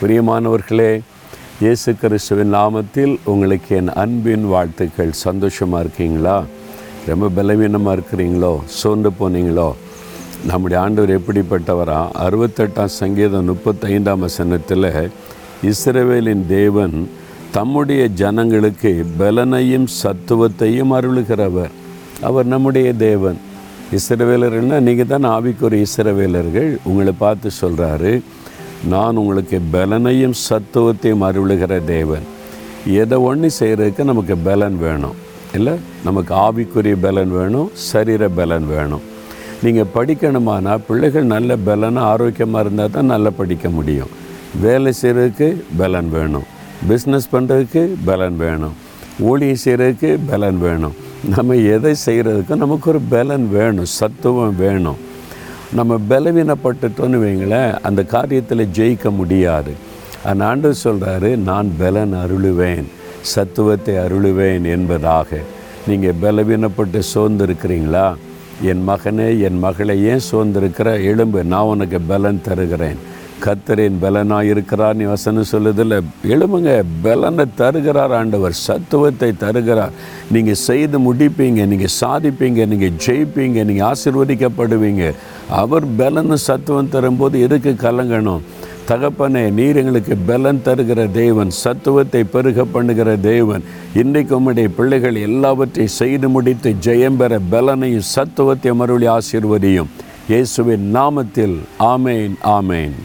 பிரியமானவர்களே இயேசு கிறிஸ்துவின் நாமத்தில் உங்களுக்கு என் அன்பின் வாழ்த்துக்கள். சந்தோஷமாக இருக்கீங்களா? ரொம்ப பலவீனமாக இருக்கிறீங்களோ? சோர்ந்து போனீங்களோ? நம்முடைய ஆண்டவர் எப்படிப்பட்டவரா? அறுபத்தெட்டாம் சங்கீதம் முப்பத்தைந்தாம் வசனத்தில் இஸ்ரவேலின் தேவன் தம்முடைய ஜனங்களுக்கு பலனையும் சத்துவத்தையும் அருளுகிறவர். அவர் நம்முடைய தேவன். இஸ்ரவேலர்னா நீங்கள் தான் ஆவிக்குரிய இஸ்ரவேலர்கள்? உங்களை பார்த்து சொல்கிறாரு நான் உங்களுக்கு பலனையும் சத்துவத்தையும் அருளுகிற தேவன். எதை ஒன்று செய்கிறதுக்கு நமக்கு பலன் வேணும். இல்லை? நமக்கு ஆவிக்குரிய பலன் வேணும் சரீர பலன் வேணும். நீங்கள் படிக்கணுமானா பிள்ளைகள் நல்ல பலனாக ஆரோக்கியமாக இருந்தால் தான் நல்லா படிக்க முடியும். வேலை செய்கிறதுக்கு பலன் வேணும். பிஸ்னஸ் பண்ணுறதுக்கு பலன் வேணும். ஊழியம் செய்கிறதுக்கு பலன் வேணும். நம்ம எதை செய்கிறதுக்கு நமக்கு ஒரு பலன் வேணும் சத்துவம் வேணும். நம்ம பலவீனப்பட்டுட்டோன்னு வைங்களேன் அந்த காரியத்தில் ஜெயிக்க முடியாது. அந்த ஆண்டு சொல்கிறாரு நான் பலன் அருளுவேன் சத்துவத்தை அருளுவேன் என்பதாக. நீங்கள் பலவீனப்பட்டு சோர்ந்திருக்கிறீங்களா? என் மகனே என் மகளை ஏன் சோர்ந்திருக்கிற? எலும்பு நான் உனக்கு பலன் தருகிறேன். கத்தரின் பலனாயிருக்கிறார் நீ வசனம் சொல்லுதில்ல. எழுமுங்க பலனை தருகிறார் ஆண்டவர் சத்துவத்தை தருகிறார். நீங்கள் செய்து முடிப்பீங்க நீங்கள் சாதிப்பீங்க நீங்கள் ஜெயிப்பீங்க நீங்கள் ஆசிர்வதிக்கப்படுவீங்க. அவர் பலனு சத்துவம் தரும்போது எதுக்கு கலங்கணும்? தகப்பனே நீர் எங்களுக்கு பலன் தருகிற தேவன் சத்துவத்தை பெருக பண்ணுகிற தேவன். இன்றைக்கு உம்முடைய பிள்ளைகள் எல்லாவற்றையும் செய்து முடித்து ஜெயம் பெற பலனையும் சத்துவத்தை மறுபடி ஆசீர்வதியும். இயேசுவின் நாமத்தில் ஆமேன் ஆமேன்.